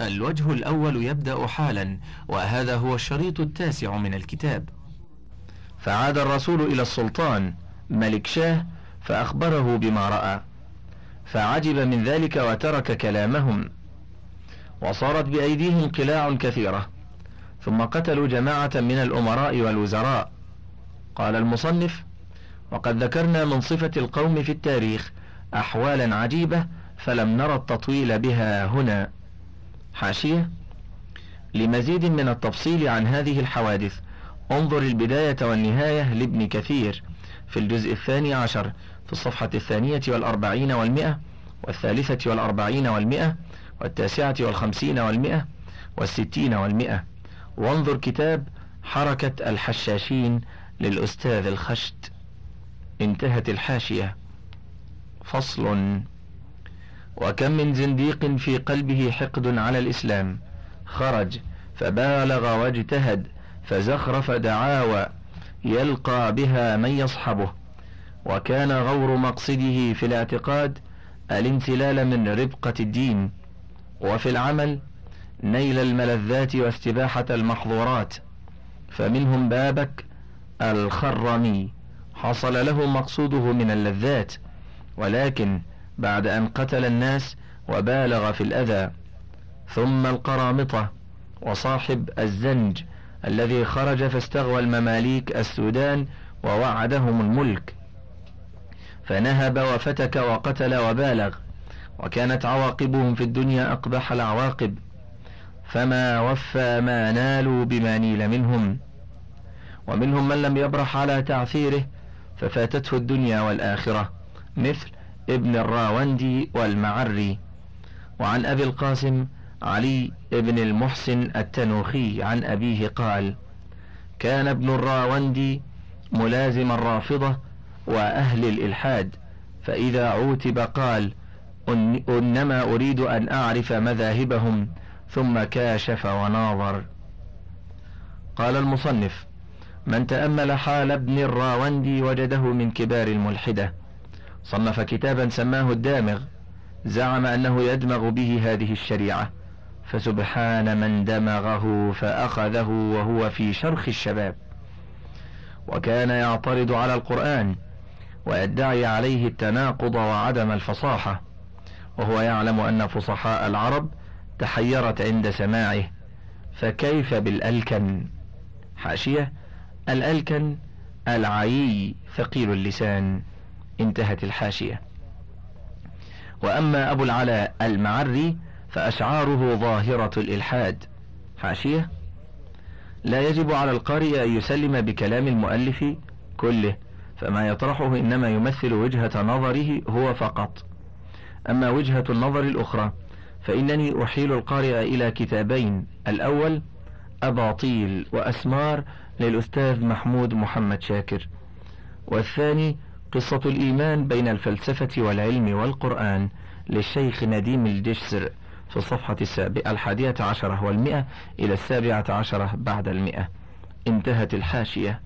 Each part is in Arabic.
الوجه الأول يبدأ حالا وهذا هو الشريط التاسع من الكتاب. فعاد الرسول إلى السلطان ملك شاه فأخبره بما رأى. فعجب من ذلك وترك كلامهم. وصارت بأيديهم قلاع كثيرة. ثم قتلوا جماعة من الأمراء والوزراء. قال المصنف وقد ذكرنا من صفة القوم في التاريخ أحوالا عجيبة فلم نرى التطويل بها هنا. حاشية. لمزيد من التفصيل عن هذه الحوادث انظر البداية والنهاية لابن كثير في الجزء الثاني عشر في الصفحة الثانية والأربعين والمئة والثالثة والأربعين والمئة والتاسعة والخمسين والمئة والستين والمئة. وانظر كتاب حركة الحشاشين للأستاذ الخشت. انتهت الحاشية. فصل. وكم من زنديق في قلبه حقد على الإسلام. خرج فبالغ واجتهد فزخرف دعاوى يلقى بها من يصحبه. وكان غور مقصده في الاعتقاد الانسلال من ربقة الدين. وفي العمل نيل الملذات واستباحة المحظورات. فمنهم بابك الخرمي حصل له مقصوده من اللذات. ولكن بعد أن قتل الناس وبالغ في الأذى. ثم القرامطة وصاحب الزنج الذي خرج فاستغوى المماليك السودان ووعدهم الملك. فنهب وفتك وقتل وبالغ وكانت عواقبهم في الدنيا أقبح العواقب. فما وفى ما نالوا بما نيل منهم. ومنهم من لم يبرح على تعثيره ففاتته الدنيا والآخرة. مثل ابن الراوندي والمعري وعن أبي القاسم علي ابن المحسن التنوخي عن أبيه قال كان ابن الراوندي ملازم الرافضة وأهل الإلحاد فإذا عوتب قال إنما أريد أن أعرف مذاهبهم ثم كاشف وناظر قال المصنف من تأمل حال ابن الراوندي وجده من كبار الملحدة صنف كتابا سماه الدامغ زعم أنه يدمغ به هذه الشريعة فسبحان من دمغه فأخذه وهو في شرخ الشباب. وكان يعترض على القرآن ويدعي عليه التناقض وعدم الفصاحة وهو يعلم أن فصحاء العرب تحيرت عند سماعه فكيف بالألكن؟ حاشية الألكن العيي ثقيل اللسان. انتهت الحاشية. وأما أبو العلاء المعري فأشعاره ظاهرة الإلحاد. حاشية؟ لا يجب على القارئ أن يسلم بكلام المؤلف كله فما يطرحه إنما يمثل وجهة نظره هو فقط. أما وجهة النظر الأخرى فإنني أحيل القارئ إلى كتابين. الأول أباطيل وأسمار للأستاذ محمود محمد شاكر. والثاني قصة الإيمان بين الفلسفة والعلم والقرآن للشيخ نديم الجسر في الصفحة السابعة الحادية عشرة والمئة إلى السابعة عشرة بعد المئة. انتهت الحاشية.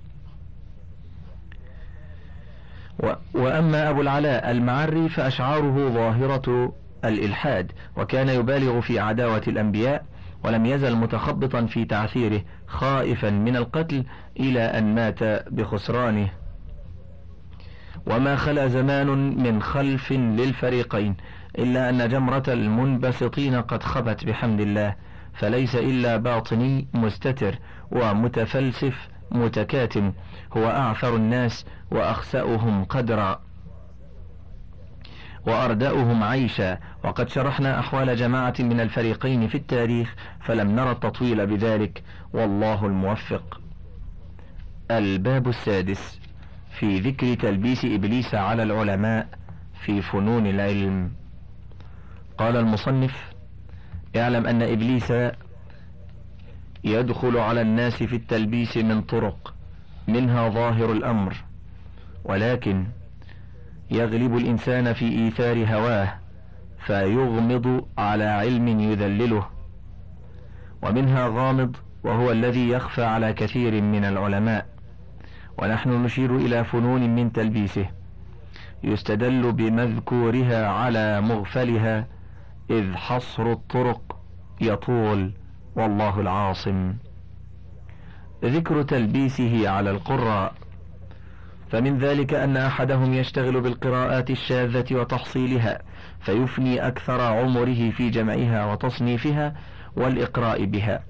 و وأما أبو العلاء المعري فأشعاره ظاهرة الإلحاد وكان يبالغ في عداوة الأنبياء ولم يزل متخبطا في تعثيره خائفا من القتل إلى أن مات بخسرانه. وما خلا زمان من خلف للفريقين إلا أن جمرة المنبسطين قد خبت بحمد الله فليس إلا باطني مستتر ومتفلسف متكاتم هو أعثر الناس وأخسأهم قدرا. وأردأهم عيشا وقد شرحنا أحوال جماعة من الفريقين في التاريخ فلم نرى التطويل بذلك والله الموفق. الباب السادس. في ذكر تلبيس إبليس على العلماء في فنون العلم. قال المصنف اعلم أن إبليس يدخل على الناس في التلبيس من طرق منها ظاهر الأمر ولكن يغلب الإنسان في إيثار هواه فيغمض على علم يذلله. ومنها غامض وهو الذي يخفى على كثير من العلماء. ونحن نشير إلى فنون من تلبيسه. يستدل بمذكورها على مغفلها إذ حصر الطرق يطول والله العاصم. ذكر تلبيسه على القراء. فمن ذلك أن أحدهم يشتغل بالقراءات الشاذة وتحصيلها فيفني أكثر عمره في جمعها وتصنيفها والإقراء بها.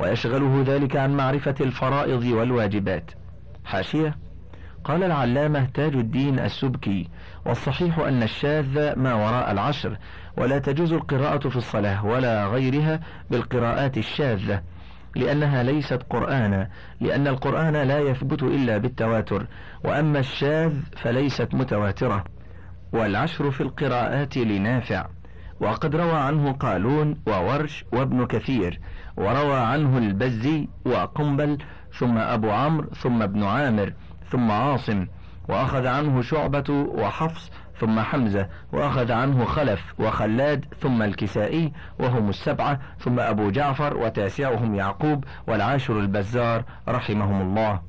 ويشغله ذلك عن معرفة الفرائض والواجبات. حاشية. قال العلامة تاج الدين السبكي والصحيح أن الشاذ ما وراء العشر ولا تجوز القراءة في الصلاة ولا غيرها بالقراءات الشاذة لأنها ليست قرآنا لأن القرآن لا يثبت إلا بالتواتر وأما الشاذ فليست متواترة. والعشر في القراءات لنافع. وقد روى عنه قالون وورش وابن كثير وروى عنه البزي وقنبل ثم أبو عمرو ثم ابن عامر ثم عاصم وأخذ عنه شعبة وحفص ثم حمزة وأخذ عنه خلف وخلاد ثم الكسائي وهم السبعة ثم أبو جعفر وتاسعهم يعقوب والعاشر البزار رحمهم الله.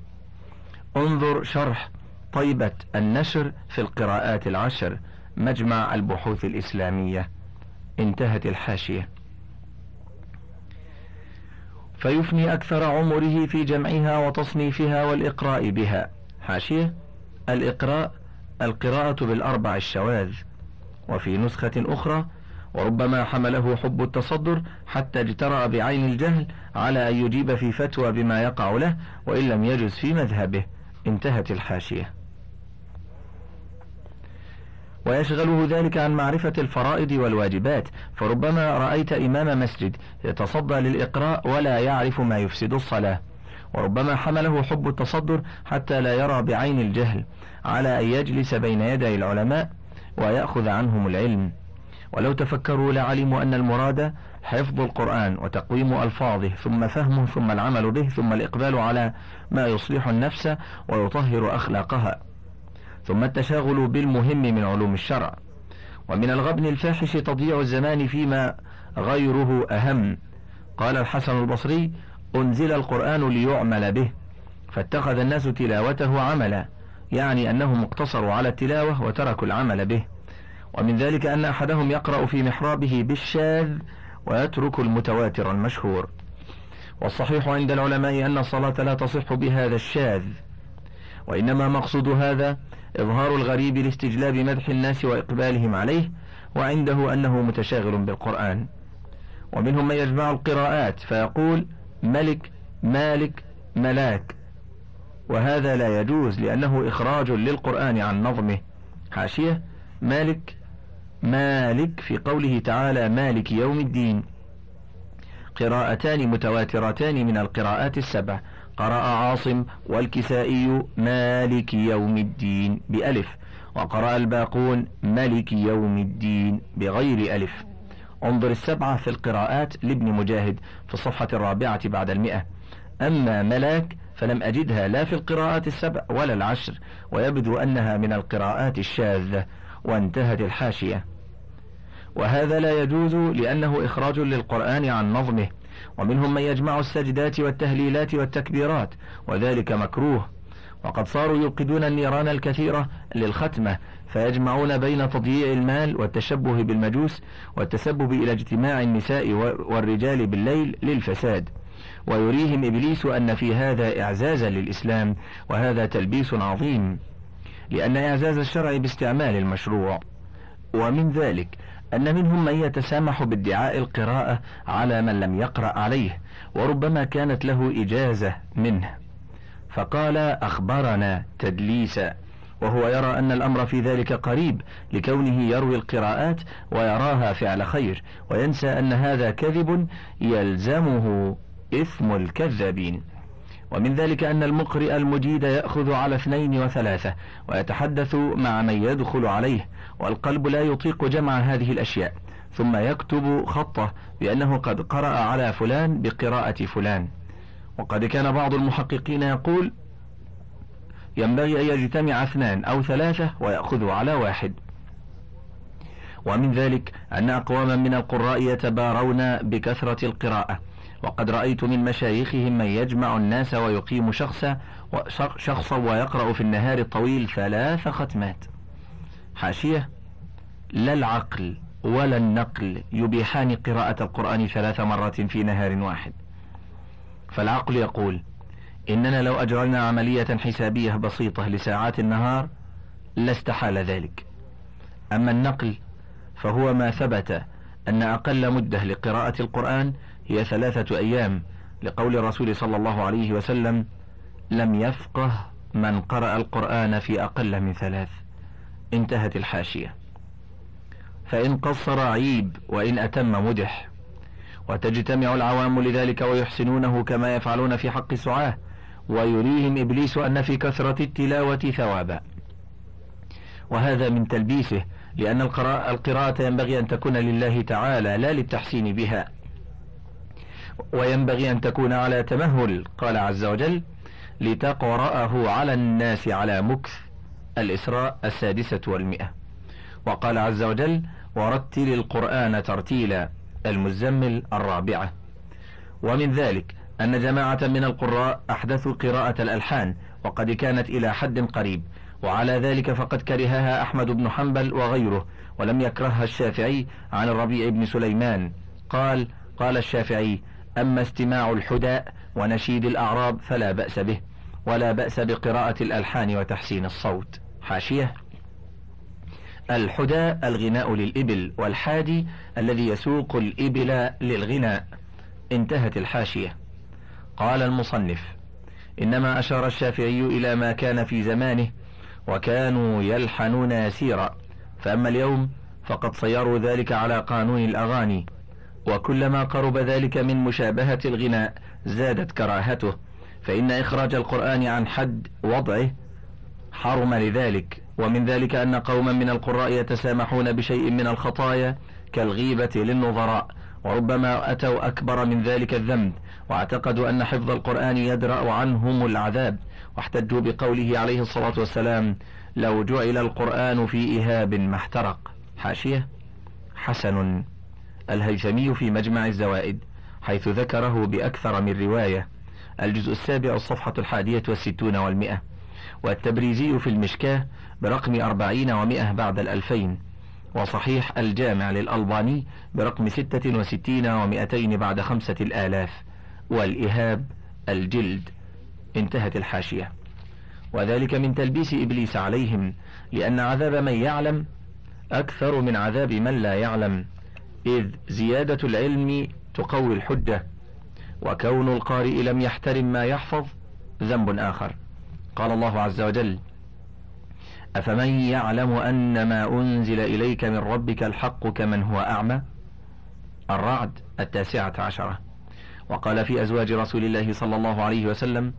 انظر شرح طيبة النشر في القراءات العشر مجمع البحوث الإسلامية. انتهت الحاشية. فيفني أكثر عمره في جمعها وتصنيفها والإقراء بها. حاشية؟ الإقراء القراءة بالأربع الشواذ. وفي نسخة أخرى وربما حمله حب التصدر حتى اجترأ بعين الجهل على أن يجيب في فتوى بما يقع له وإن لم يجز في مذهبه. انتهت الحاشية. ويشغله ذلك عن معرفة الفرائض والواجبات فربما رأيت إمام مسجد يتصدى للإقراء ولا يعرف ما يفسد الصلاة. وربما حمله حب التصدر حتى لا يرى بعين الجهل على أن يجلس بين يدي العلماء ويأخذ عنهم العلم. ولو تفكروا لعلموا أن المراد حفظ القرآن وتقويم ألفاظه ثم فهمه ثم العمل به ثم الإقبال على ما يصلح النفس ويطهر أخلاقها. ثم التشاغل بالمهم من علوم الشرع. ومن الغبن الفاحش تضييع الزمان فيما غيره أهم. قال الحسن البصري أنزل القرآن ليعمل به. فاتخذ الناس تلاوته عملا. يعني أنهم اقتصروا على التلاوة وتركوا العمل به. ومن ذلك أن أحدهم يقرأ في محرابه بالشاذ ويترك المتواتر المشهور. والصحيح عند العلماء أن الصلاة لا تصح بهذا الشاذ. وإنما مقصود هذا إظهار الغريب لاستجلاب مدح الناس وإقبالهم عليه وعنده أنه متشاغل بالقرآن. ومنهم من يجمع القراءات فيقول ملك مالك ملاك. وهذا لا يجوز لأنه إخراج للقرآن عن نظمه. حاشية مالك مالك في قوله تعالى مالك يوم الدين. قراءتان متواترتان من القراءات السبع. قرأ عاصم والكسائي مالك يوم الدين بألف وقرأ الباقون ملك يوم الدين بغير ألف. انظر السبعة في القراءات لابن مجاهد في الصفحة الرابعة بعد المئة. أما ملاك فلم أجدها لا في القراءات السبع ولا العشر ويبدو أنها من القراءات الشاذة وانتهت الحاشية. وهذا لا يجوز لأنه إخراج للقرآن عن نظمه. ومنهم من يجمع السجدات والتهليلات والتكبيرات وذلك مكروه. وقد صاروا يوقدون النيران الكثيرة للختمة فيجمعون بين تضييع المال والتشبه بالمجوس والتسبب إلى اجتماع النساء والرجال بالليل للفساد. ويريهم إبليس أن في هذا إعزازا للإسلام وهذا تلبيس عظيم لأن إعزاز الشرع باستعمال المشروع. ومن ذلك أن منهم من يتسامح بادعاء القراءة على من لم يقرأ عليه وربما كانت له إجازة منه. فقال أخبرنا تدليسا وهو يرى أن الأمر في ذلك قريب لكونه يروي القراءات ويراها فعل خير وينسى أن هذا كذب يلزمه إثم الكذابين. ومن ذلك أن المقرئ المجيد يأخذ على اثنين وثلاثة ويتحدث مع من يدخل عليه والقلب لا يطيق جمع هذه الأشياء ثم يكتب خطه بأنه قد قرأ على فلان بقراءة فلان. وقد كان بعض المحققين يقول ينبغي أن يجتمع اثنان أو ثلاثة ويأخذوا على واحد. ومن ذلك أن أقواما من القراء يتبارون بكثرة القراءة. وقد رأيت من مشايخهم من يجمع الناس ويقيم شخصا شخصا ويقرأ في النهار الطويل ثلاث ختمات. حاشية. لا العقل ولا النقل يبيحان قراءة القرآن ثلاث مرات في نهار واحد. فالعقل يقول إننا لو أجرينا عملية حسابية بسيطة لساعات النهار لاستحال ذلك. أما النقل فهو ما ثبت أن أقل مدة لقراءة القرآن هي ثلاثة أيام لقول الرسول صلى الله عليه وسلم لم يفقه من قرأ القرآن في أقل من ثلاث. انتهت الحاشية. فإن قصر عيب وإن أتم مدح وتجتمع العوام لذلك ويحسنونه كما يفعلون في حق سعاه ويريهم إبليس أن في كثرة التلاوة ثوابا. وهذا من تلبيسه لأن القراءة, القراءة ينبغي أن تكون لله تعالى لا للتحسين بها. وينبغي أن تكون على تمهل قال عز وجل لتقرأه على الناس على مكث. الإسراء السادسة والمئة. وقال عز وجل ورتل القرآن ترتيلا المزمل الرابعة ومن ذلك أن جماعة من القراء أحدثوا قراءة الألحان وقد كانت إلى حد قريب. وعلى ذلك فقد كرهها أحمد بن حنبل وغيره ولم يكرهها الشافعي عن الربيع بن سليمان. قال قال الشافعي أما استماع الحداء ونشيد الأعراب فلا بأس به ولا بأس بقراءة الألحان وتحسين الصوت. حاشية. الحداء الغناء للإبل والحادي الذي يسوق الإبل للغناء. انتهت الحاشية. قال المصنف إنما أشار الشافعي إلى ما كان في زمانه وكانوا يلحنون يسيرا. فأما اليوم فقد صيروا ذلك على قانون الأغاني وكلما قرب ذلك من مشابهة الغناء زادت كراهته. فإن إخراج القرآن عن حد وضعه حرم لذلك ومن ذلك أن قوما من القراء يتسامحون بشيء من الخطايا كالغيبة للنظراء وربما أتوا أكبر من ذلك الذنب واعتقدوا أن حفظ القرآن يدرأ عنهم العذاب واحتجوا بقوله عليه الصلاة والسلام لو جعل القرآن في إهاب ما احترق حاشية؟ حسن. الهيثمي في مجمع الزوائد حيث ذكره بأكثر من رواية. الجزء السابع الصفحة الحادية والستون والمئة والتبريزي في المشكاة برقم أربعين ومئة بعد الألفين وصحيح الجامع للألباني برقم ستة وستين ومئتين بعد خمسة الآلاف والإهاب الجلد. انتهت الحاشية. وذلك من تلبيس إبليس عليهم لأن عذاب من يعلم أكثر من عذاب من لا يعلم إذ زيادة العلم تقوي الحجة. وكون القارئ لم يحترم ما يحفظ ذنب آخر. قال الله عز وجل أفمن يعلم أن ما أنزل إليك من ربك الحق كمن هو أعمى؟ الرعد التاسعة عشرة. وقال في أزواج رسول الله صلى الله عليه وسلم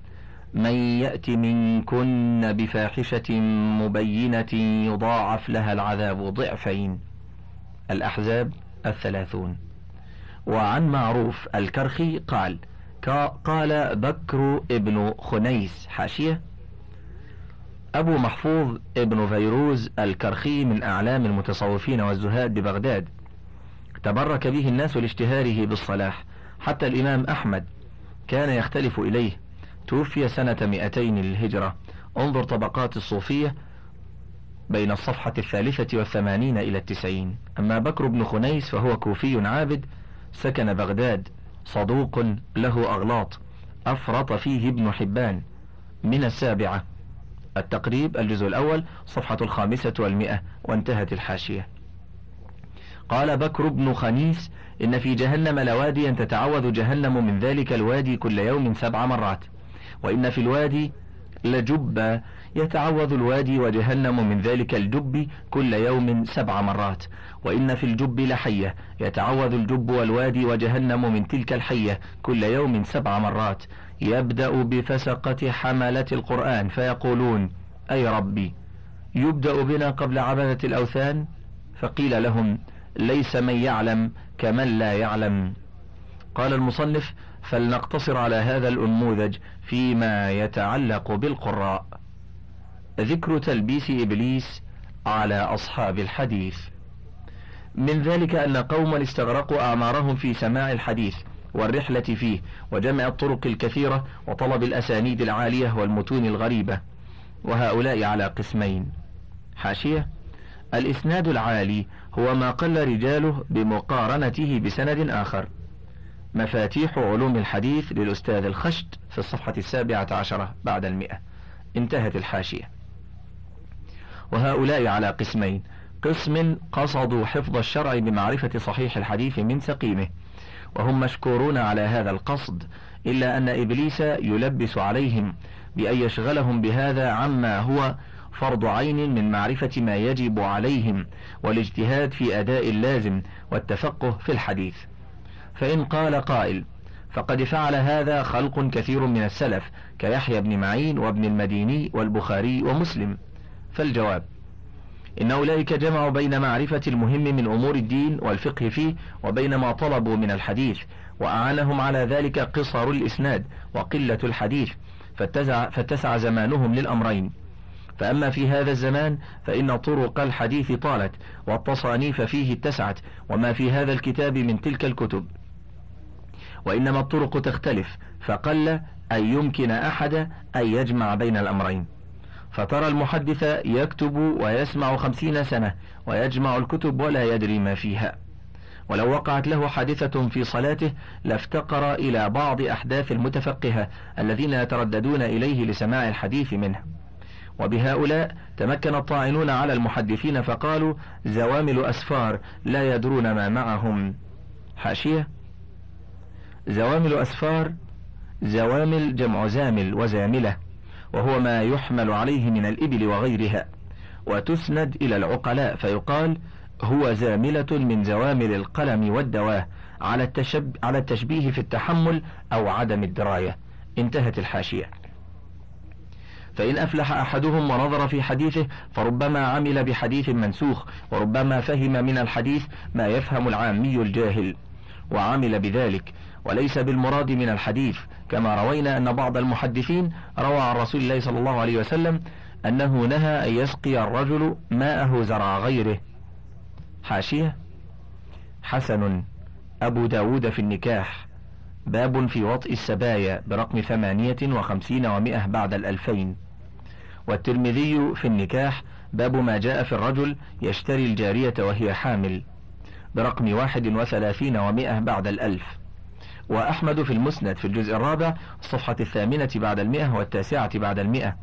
من يأت منكن بفاحشة مبينة يضاعف لها العذاب ضعفين. الأحزاب الثلاثون. وعن معروف الكرخي قال قال بكر ابن خنيس حاشية. أبو محفوظ ابن فيروز الكرخي من أعلام المتصوفين والزهاد ببغداد. تبرك به الناس لاشتهاره بالصلاح حتى الإمام أحمد كان يختلف إليه. توفي سنة 200 للهجرة انظر طبقات الصوفية بين الصفحة الثالثة والثمانين إلى التسعين. أما بكر بن خنيس فهو كوفي عابد سكن بغداد صدوق له أغلاط. أفرط فيه ابن حبان. من السابعة. التقريب الجزء الأول صفحة الخامسة والمئة وانتهت الحاشية. قال بكر بن خنيس إن في جهنم لواديا تتعوذ جهنم من ذلك الوادي كل يوم سبع مرات. وإن في الوادي لجب يتعوذ الوادي وجهنم من ذلك الجب كل يوم سبع مرات. وإن في الجب لحية. يتعوذ الجب والوادي وجهنم من تلك الحية كل يوم سبع مرات. يبدأ بفسقة حملة القرآن فيقولون أي ربي. يبدأ بنا قبل عبدة الأوثان فقيل لهم ليس من يعلم كمن لا يعلم. قال المصنف فلنقتصر على هذا الأنموذج فيما يتعلق بالقراء. ذكر تلبيس إبليس على أصحاب الحديث. من ذلك أن قوما استغرقوا أعمارهم في سماع الحديث والرحلة فيه وجمع الطرق الكثيرة وطلب الأسانيد العالية والمتون الغريبة وهؤلاء على قسمين. حاشية الإسناد العالي هو ما قل رجاله بمقارنته بسند آخر. مفاتيح علوم الحديث للأستاذ الخشت في الصفحة السابعة عشرة بعد المئة. انتهت الحاشية. وهؤلاء على قسمين قسم قصدوا حفظ الشرع بمعرفة صحيح الحديث من سقيمه وهم مشكورون على هذا القصد إلا أن إبليس يلبس عليهم بأن يشغلهم بهذا عما هو فرض عين من معرفة ما يجب عليهم والاجتهاد في أداء اللازم والتفقه في الحديث. فإن قال قائل فقد فعل هذا خلق كثير من السلف كيحيى بن معين وابن المديني والبخاري ومسلم فالجواب إن أولئك جمعوا بين معرفة المهم من أمور الدين والفقه فيه وبين ما طلبوا من الحديث وأعانهم على ذلك قصر الإسناد وقلة الحديث فاتسع, فاتسع زمانهم للأمرين. فأما في هذا الزمان فإن طرق الحديث طالت والتصانيف فيه اتسعت وما في هذا الكتاب من تلك الكتب. وإنما الطرق تختلف فقل أن يمكن أحد أن يجمع بين الأمرين. فترى المحدث يكتب ويسمع خمسين سنة ويجمع الكتب ولا يدري ما فيها. ولو وقعت له حادثة في صلاته لافتقر إلى بعض أحداث المتفقهة الذين يترددون إليه لسماع الحديث منه. وبهؤلاء تمكن الطاعنون على المحدثين فقالوا زوامل أسفار لا يدرون ما معهم. حاشية. زوامل أسفار زوامل جمع زامل وزاملة. وهو ما يحمل عليه من الإبل وغيرها وتسند إلى العقلاء فيقال هو زاملة من زوامل القلم والدواة على, التشب على التشبيه في التحمل أو عدم الدراية. انتهت الحاشية. فإن أفلح أحدهم ونظر في حديثه فربما عمل بحديث منسوخ وربما فهم من الحديث ما يفهم العامي الجاهل وعمل بذلك. وليس بالمراد من الحديث كما روينا أن بعض المحدثين روى عن رسول الله صلى الله عليه وسلم أنه نهى أن يسقي الرجل ماءه زرع غيره. حاشية؟ حسن. أبو داود في النكاح. باب في وطء السبايا برقم ثمانية وخمسين ومائة بعد الألفين. والترمذي في النكاح باب ما جاء في الرجل يشتري الجارية وهي حامل برقم واحد وثلاثين ومائة بعد الألف. وأحمد في المسند في الجزء الرابع الصفحة الثامنة بعد المئة والتاسعة بعد المئة.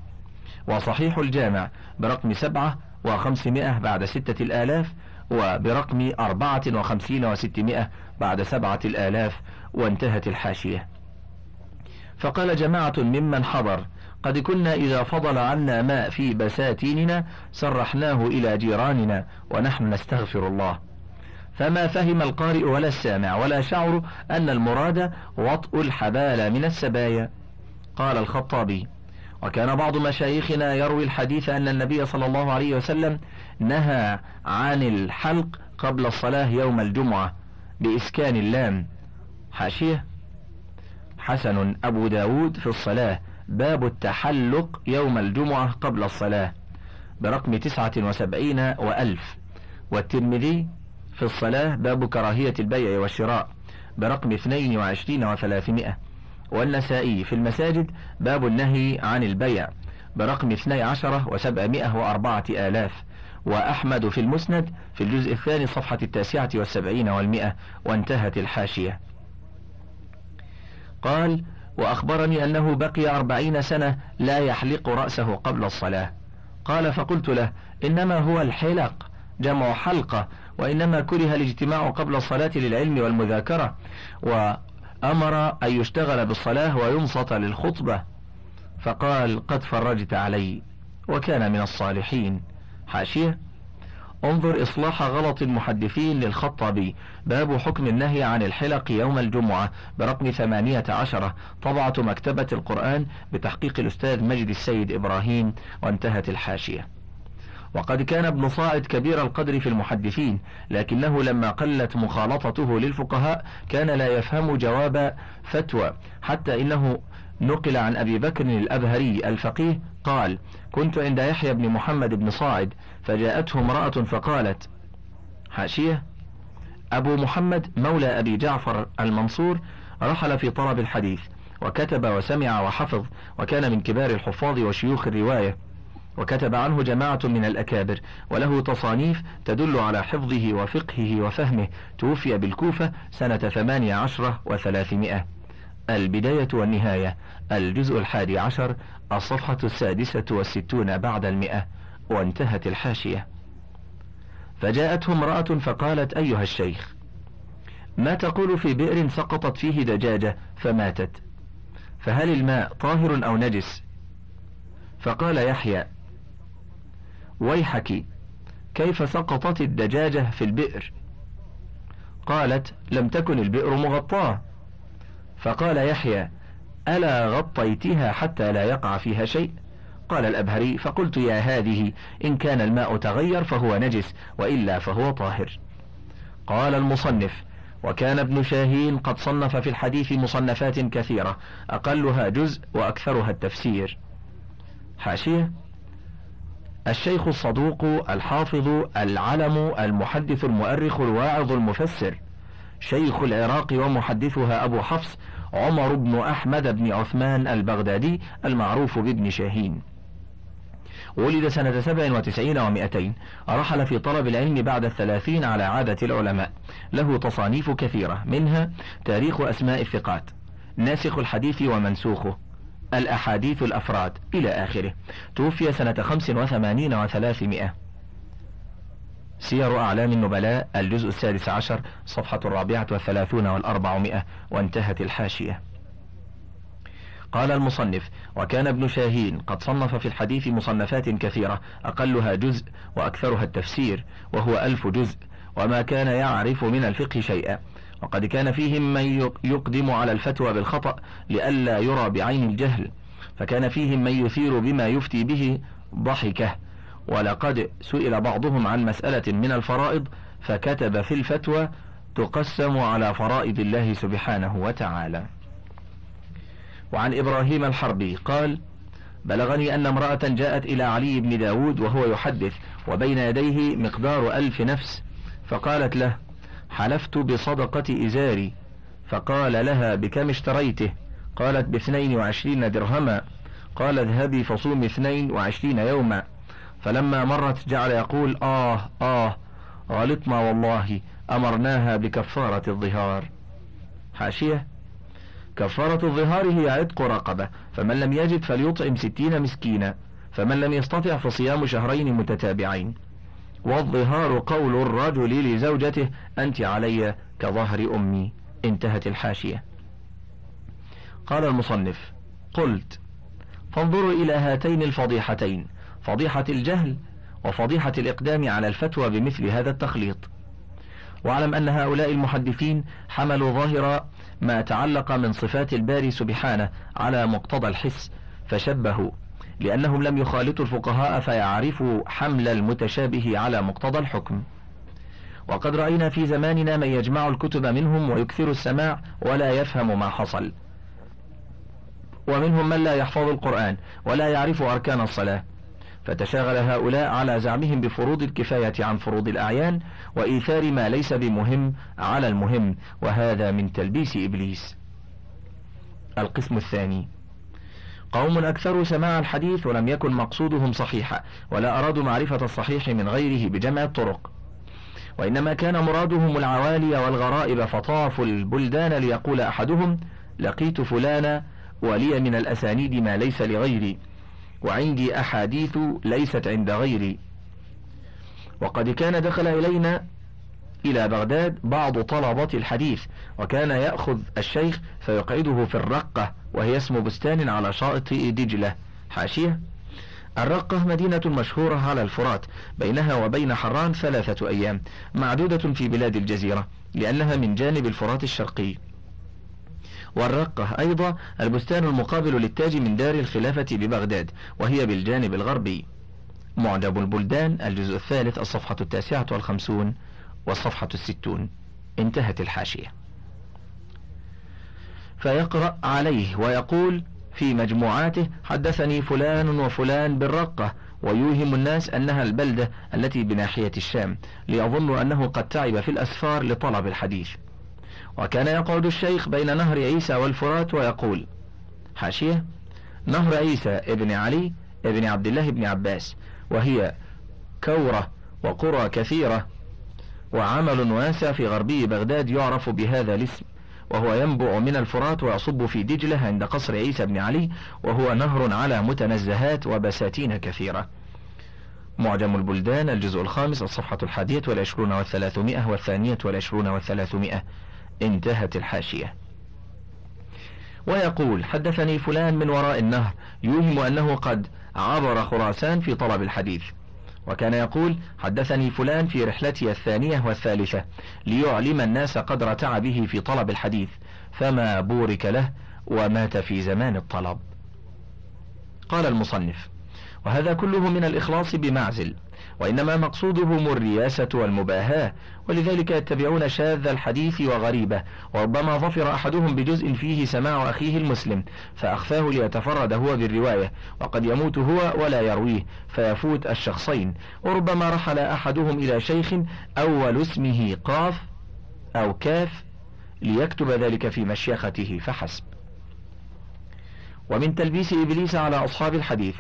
وصحيح الجامع برقم سبعة وخمسمائة بعد ستة الآلاف وبرقم أربعة وخمسين وستمائة بعد سبعة الآلاف وانتهت الحاشية. فقال جماعة ممن حضر قد كنا إذا فضل عنا ماء في بساتيننا سرحناه إلى جيراننا ونحن نستغفر الله. فما فهم القارئ ولا السامع ولا شعر أن المراد وطء الحبال من السبايا. قال الخطابي وكان بعض مشايخنا يروي الحديث أن النبي صلى الله عليه وسلم نهى عن الحلق قبل الصلاة يوم الجمعة بإسكان اللام. حاشية. حسن أبو داود في الصلاة. باب التحلق يوم الجمعة قبل الصلاة برقم تسعة وسبعين وألف. والترمذي في الصلاة باب كراهية البيع والشراء برقم اثنين وعشرين وثلاثمائة والنسائي في المساجد باب النهي عن البيع برقم اثني عشرة وسبعمائة وأربعة آلاف وأحمد في المسند في الجزء الثاني صفحة التاسعة والسبعين والمئة وانتهت الحاشية. قال وأخبرني أنه بقي أربعين سنة لا يحلق رأسه قبل الصلاة. قال فقلت له إنما هو الحلق جمع حلقة وإنما كره الاجتماع قبل الصلاة للعلم والمذاكرة وأمر أن يشتغل بالصلاة وينصت للخطبة. فقال قد فرجت علي وكان من الصالحين. حاشية. انظر إصلاح غلط المحدثين للخطابي باب حكم النهي عن الحلق يوم الجمعة برقم ثمانية عشرة طبعة مكتبة القرآن بتحقيق الأستاذ مجد السيد إبراهيم وانتهت الحاشية. وقد كان ابن صاعد كبير القدر في المحدثين لكنه لما قلت مخالطته للفقهاء كان لا يفهم جواب فتوى حتى إنه نقل عن أبي بكر الأبهري الفقيه قال كنت عند يحيى بن محمد بن صاعد فجاءته امرأة فقالت حاشية أبو محمد مولى أبي جعفر المنصور رحل في طلب الحديث وكتب وسمع وحفظ وكان من كبار الحفاظ وشيوخ الرواية. وكتب عنه جماعة من الأكابر وله تصانيف تدل على حفظه وفقهه وفهمه توفي بالكوفة سنة ثمانية عشرة وثلاثمائة. البداية والنهاية الجزء الحادي عشر الصفحة السادسة والستون بعد المئة وانتهت الحاشية. فجاءته امرأة فقالت أيها الشيخ ما تقول في بئر سقطت فيه دجاجة فماتت؟ فهل الماء طاهر أو نجس؟ فقال يحيى ويحك كيف سقطت الدجاجة في البئر؟ قالت لم تكن البئر مغطاة. فقال يحيى ألا غطيتها حتى لا يقع فيها شيء؟ قال الأبهري فقلت يا هذه إن كان الماء تغير فهو نجس وإلا فهو طاهر. قال المصنف وكان ابن شاهين قد صنف في الحديث مصنفات كثيرة أقلها جزء وأكثرها التفسير. حاشية؟ الشيخ الصدوق الحافظ العلم المحدث المؤرخ الواعظ المفسر. شيخ العراق ومحدثها أبو حفص عمر بن أحمد بن عثمان البغدادي المعروف بابن شاهين. ولد سنة سبع وتسعين ومائتين رحل في طلب العلم بعد الثلاثين على عادة العلماء. له تصانيف كثيرة. منها تاريخ أسماء الثقات. ناسخ الحديث ومنسوخه. الأحاديث الأفراد إلى آخره. توفي سنة خمس وثمانين وثلاثمائة. سير أعلام النبلاء الجزء السادس عشر صفحة الرابعة والثلاثون والأربعمائة وانتهت الحاشية. قال المصنف وكان ابن شاهين قد صنف في الحديث مصنفات كثيرة أقلها جزء وأكثرها التفسير وهو ألف جزء وما كان يعرف من الفقه شيئا. وقد كان فيهم من يقدم على الفتوى بالخطأ لئلا يرى بعين الجهل فكان فيهم من يثير بما يفتي به ضحكة. ولقد سئل بعضهم عن مسألة من الفرائض فكتب في الفتوى تقسم على فرائض الله سبحانه وتعالى. وعن إبراهيم الحربي قال بلغني أن امرأة جاءت إلى علي بن داود وهو يحدث وبين يديه مقدار ألف نفس فقالت له حلفت بصدقة إزاري فقال لها بكم اشتريته؟ قالت باثنين وعشرين درهما. قال اذهبي فصومي اثنين وعشرين يوما. فلما مرت جعل يقول آه آه غلطنا والله أمرناها بكفارة الظهار. حاشية. كفارة الظهار هي عتق رقبة فمن لم يجد فليطعم ستين مسكينا فمن لم يستطع فصيام شهرين متتابعين. والظهار قول الرجل لزوجته أنت علي كظهر أمي انتهت الحاشية. قال المصنف قلت فانظروا إلى هاتين الفضيحتين فضيحة الجهل وفضيحة الإقدام على الفتوى بمثل هذا التخليط. واعلم أن هؤلاء المحدثين حملوا ظاهر ما تعلق من صفات الباري سبحانه على مقتضى الحس فشبهوا لأنهم لم يخالطوا الفقهاء فيعرفوا حمل المتشابه على مقتضى الحكم. وقد رأينا في زماننا من يجمع الكتب منهم ويكثر السماع ولا يفهم ما حصل. ومنهم من لا يحفظ القرآن ولا يعرف أركان الصلاة. فتشاغل هؤلاء على زعمهم بفروض الكفاية عن فروض الأعيان وإيثار ما ليس بمهم على المهم وهذا من تلبيس إبليس. القسم الثاني. قوم أكثروا سماع الحديث ولم يكن مقصودهم صحيحا ولا أرادوا معرفة الصحيح من غيره بجمع الطرق. وإنما كان مرادهم العوالي والغرائب فطافوا البلدان ليقول أحدهم لقيت فلانا ولي من الأسانيد ما ليس لغيري وعندي أحاديث ليست عند غيري وقد كان دخل إلينا إلى بغداد بعض طلبة الحديث وكان يأخذ الشيخ فيقعده في الرقة وهي اسم بستان على شاطئ دجلة. حاشية؟ الرقة مدينة مشهورة على الفرات بينها وبين حران ثلاثة أيام معدودة في بلاد الجزيرة لأنها من جانب الفرات الشرقي. والرقة أيضا البستان المقابل للتاج من دار الخلافة ببغداد وهي بالجانب الغربي. معجب البلدان الجزء الثالث الصفحة التاسعة والخمسون. والصفحة الستون انتهت الحاشية. فيقرأ عليه ويقول في مجموعاته حدثني فلان وفلان بالرقة ويوهم الناس أنها البلدة التي بناحية الشام ليظنوا أنه قد تعب في الأسفار لطلب الحديث. وكان يقعد الشيخ بين نهر عيسى والفرات ويقول حاشية نهر عيسى ابن علي ابن عبد الله بن عباس وهي كورة وقرى كثيرة وعمل واسع في غربي بغداد يعرف بهذا الاسم وهو ينبع من الفرات ويصب في دجلة عند قصر عيسى بن علي وهو نهر على متنزهات وبساتين كثيرة. معجم البلدان الجزء الخامس الصفحة الحادية والعشرون والثلاثمائة والثانية والعشرون والثلاثمائة. انتهت الحاشية. ويقول حدثني فلان من وراء النهر يوهم أنه قد عبر خراسان في طلب الحديث. وكان يقول حدثني فلان في رحلتي الثانية والثالثة ليعلم الناس قدر تعبه في طلب الحديث فما بورك له ومات في زمان الطلب. قال المصنف وهذا كله من الإخلاص بمعزل وإنما مقصودهم الرياسة والمباهاة ولذلك يتبعون شاذ الحديث وغريبة وربما ظفر أحدهم بجزء فيه سماع أخيه المسلم فأخفاه ليتفرد هو بالرواية وقد يموت هو ولا يرويه فيفوت الشخصين وربما رحل أحدهم إلى شيخ أول اسمه قاف أو كاف ليكتب ذلك في مشيخته فحسب. ومن تلبيس إبليس على أصحاب الحديث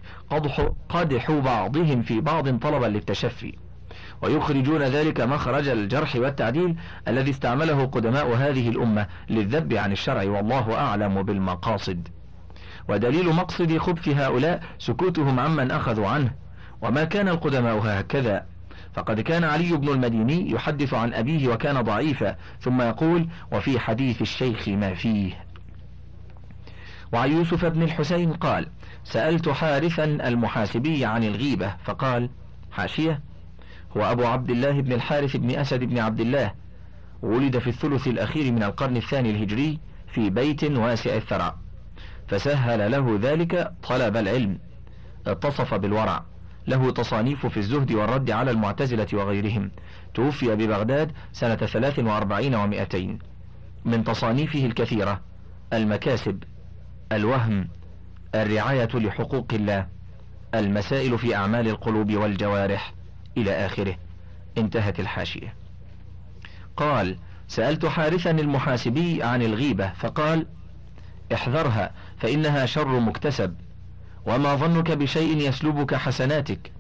قدح, بعضهم في بعض طلبا للتشفي. ويخرجون ذلك مخرج الجرح والتعديل الذي استعمله قدماء هذه الأمة للذب عن الشرع والله أعلم بالمقاصد. ودليل مقصد خبث هؤلاء سكوتهم عمن أخذوا عنه. وما كان القدماء هكذا. فقد كان علي بن المديني يحدث عن أبيه وكان ضعيفا ثم يقول وفي حديث الشيخ ما فيه. وعن يوسف بن الحسين قال سألت حارثا المحاسبي عن الغيبة فقال حاشية. هو أبو عبد الله بن الحارث بن أسد بن عبد الله. ولد في الثلث الأخير من القرن الثاني الهجري في بيت واسع الثرى فسهل له ذلك طلب العلم. اتصف بالورع. له تصانيف في الزهد والرد على المعتزلة وغيرهم. توفي ببغداد سنة ثلاث وأربعين ومائتين من تصانيفه الكثيرة المكاسب. الوهم الرعاية لحقوق الله المسائل في أعمال القلوب والجوارح إلى آخره. انتهت الحاشية. قال سألت حارثا المحاسبي عن الغيبة فقال احذرها فإنها شر مكتسب وما ظنك بشيء يسلبك حسناتك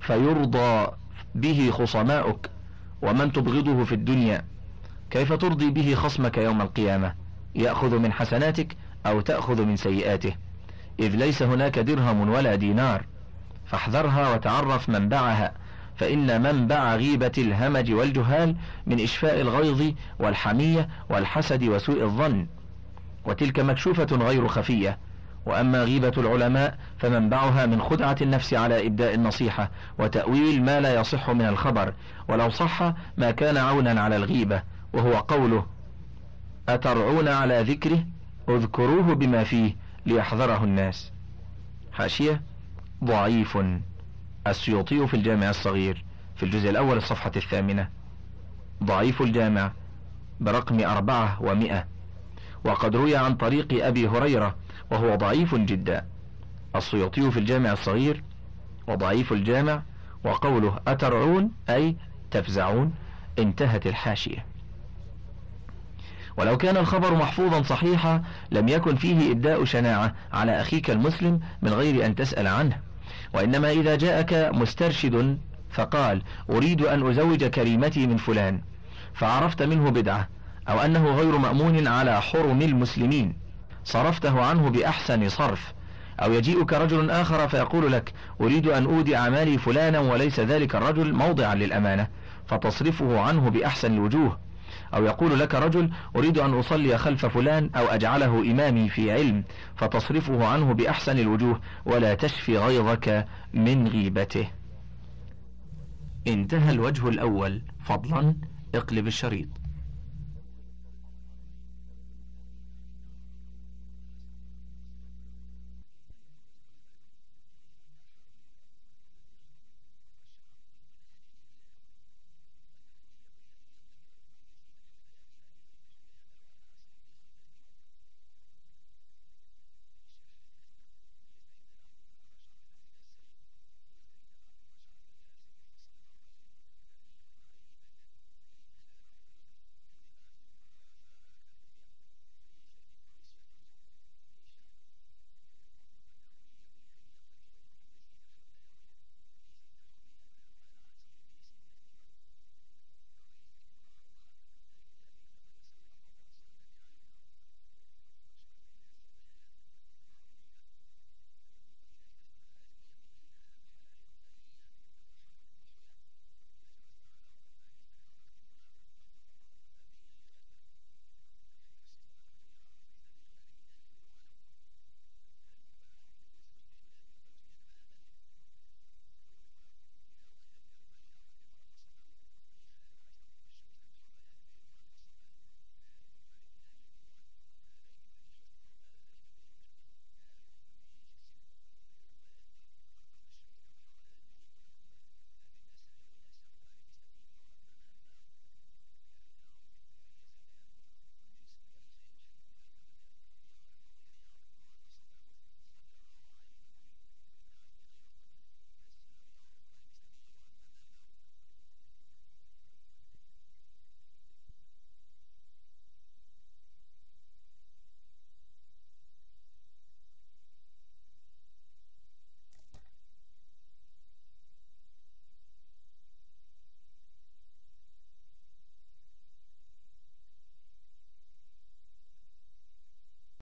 فيرضى به خصماؤك ومن تبغضه في الدنيا كيف ترضي به خصمك يوم القيامة؟ يأخذ من حسناتك أو تأخذ من سيئاته. إذ ليس هناك درهم ولا دينار فاحذرها وتعرف منبعها فإن منبع غيبة الهمج والجهال من إشفاء الغيظ والحمية والحسد وسوء الظن. وتلك مكشوفة غير خفية. وأما غيبة العلماء فمنبعها من خدعة النفس على إبداء النصيحة وتأويل ما لا يصح من الخبر. ولو صح ما كان عونا على الغيبة وهو قوله أترعون على ذكره؟ اذكروه بما فيه ليحذره الناس. حاشية ضعيف السيوطي في الجامع الصغير في الجزء الأول الصفحة الثامنة. ضعيف الجامع برقم أربعة ومئة وقد روي عن طريق أبي هريرة وهو ضعيف جدا. السيوطي في الجامع الصغير وضعيف الجامع وقوله أترعون أي تفزعون انتهت الحاشية. ولو كان الخبر محفوظا صحيحا لم يكن فيه إبداء شناعة على أخيك المسلم من غير أن تسأل عنه. وإنما إذا جاءك مسترشد فقال أريد أن أزوج كريمتي من فلان فعرفت منه بدعة أو أنه غير مأمون على حرم المسلمين. صرفته عنه بأحسن صرف. أو يجيئك رجل آخر فيقول لك أريد أن أودع مالي فلانا وليس ذلك الرجل موضعا للأمانة فتصرفه عنه بأحسن الوجوه. أو يقول لك رجل أريد أن أصلي خلف فلان أو أجعله إمامي في علم فتصرفه عنه بأحسن الوجوه ولا تشفي غيظك من غيبته. انتهى الوجه الأول. فضلا اقلب الشريط.